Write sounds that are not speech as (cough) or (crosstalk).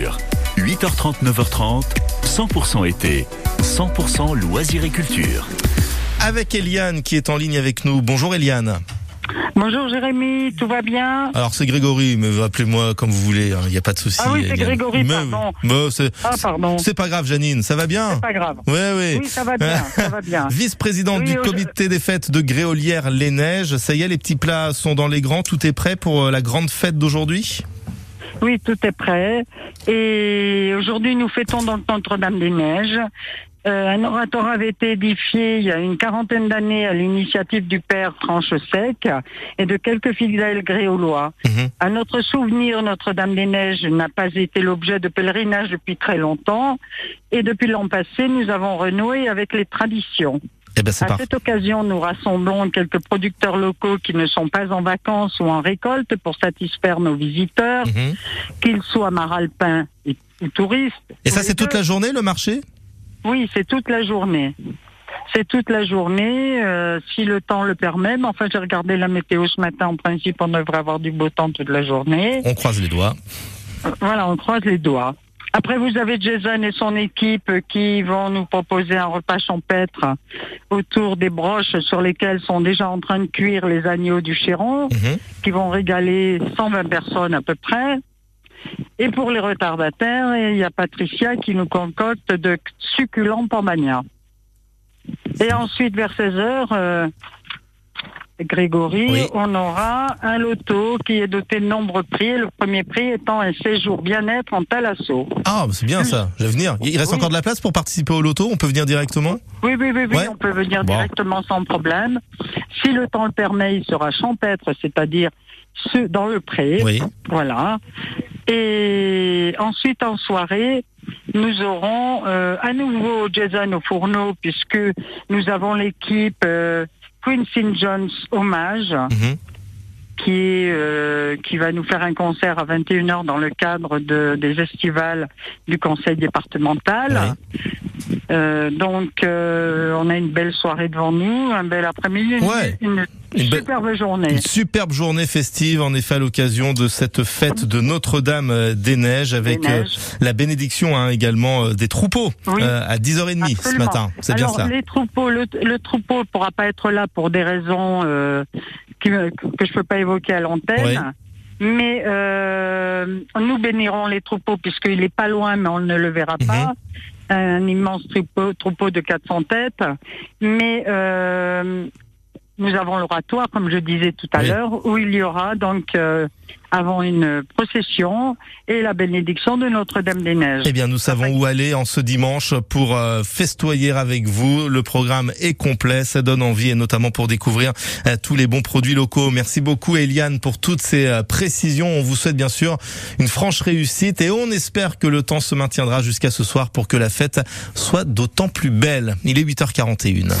agriculture. 8h30, 9h30, 100% été, 100% loisirs et culture. Avec Eliane qui est en ligne avec nous. Bonjour Eliane. Bonjour Jérémy, tout va bien? Alors c'est Grégory, mais appelez-moi comme vous voulez, il n'y a pas de souci. Ah oui, c'est. Grégory, Mais- pardon. mais c'est- Ah pardon, c'est pas grave Janine, ça va bien? C'est pas grave. Ouais, ouais. Oui, ça va bien, ça va bien. (laughs) Vice-présidente Oui, du comité des fêtes de Gréolière Les Neiges, ça y est, les petits plats sont dans les grands, tout est prêt pour euh, la grande fête d'aujourd'hui? Oui, tout est prêt. Et aujourd'hui, nous fêtons donc Notre-Dame-des-Neiges. Euh, un oratoire avait été édifié il y a une quarantaine d'années à l'initiative du père Tranche-Sec et de quelques fidèles gréolois. Mhm. À notre souvenir, Notre-Dame-des-Neiges n'a pas été l'objet de pèlerinage depuis très longtemps. Et depuis l'an passé, nous avons renoué avec les traditions. Eh ben À parfait. cette occasion, nous rassemblons quelques producteurs locaux qui ne sont pas en vacances ou en récolte pour satisfaire nos visiteurs, Mhm. qu'ils soient maralpins et- ou touristes. Et ça c'est toute la journée le marché? Oui, c'est toute la journée. C'est toute la journée, euh, si le temps le permet. Mais enfin, j'ai regardé la météo ce matin. En principe, on devrait avoir du beau temps toute la journée. On croise les doigts. Voilà, on croise les doigts. Après, vous avez Jason et son équipe qui vont nous proposer un repas champêtre autour des broches sur lesquelles sont déjà en train de cuire les agneaux du Chéron, Mhm. qui vont régaler 120 personnes à peu près. Et pour les retardataires, il y a Patricia qui nous concocte de succulents pambagna. Et ensuite, vers 16 heures, euh, Grégory, Oui. on aura un loto qui est doté de nombreux prix. Le premier prix étant un séjour bien-être en Talasso. Ah, bah, c'est bien ça, je vais venir. Il reste Oui. encore de la place pour participer au loto, on peut venir directement? Oui, oui, oui, oui, Ouais. on peut venir Bon. directement sans problème. Si le temps le permet, il sera champêtre, c'est-à-dire ce- dans le pré. Oui. Voilà. Et ensuite, en soirée, nous aurons euh, à nouveau Jason au fourneau, puisque nous avons l'équipe euh, Quincy Jones Hommage, Mhm. Qui, est, euh, qui va nous faire un concert à 21h dans le cadre de, des estivales du conseil départemental. Euh, donc, euh, on a une belle soirée devant nous, un bel après-midi, une, Ouais. une Une belle- superbe journée. Une superbe journée festive, en effet, à l'occasion de cette fête de Notre-Dame des Neiges, avec Des euh, la bénédiction hein, également euh, des troupeaux Oui. euh, à 10h30 ce Absolument. matin. C'est bien ça. les troupeaux, le, le troupeau ne pourra pas être là pour des raisons me- que je peux pas évoquer à l'antenne. Mais euh, nous bénirons les troupeaux puisqu'il est pas loin, mais on ne le verra pas. Un immense troupeau, troupeau de 400 têtes. Mais euh, nous avons l'oratoire, comme je disais tout à Oui. l'heure, où il y aura donc euh, avant une procession et la bénédiction de Notre-Dame-des-Neiges. Eh bien, nous savons où aller en ce dimanche pour euh, festoyer avec vous. Le programme est complet, ça donne envie et notamment pour découvrir euh, tous les bons produits locaux. Merci beaucoup Eliane pour toutes ces euh, précisions. On vous souhaite bien sûr une franche réussite et on espère que le temps se maintiendra jusqu'à ce soir pour que la fête soit d'autant plus belle. Il est 8h41.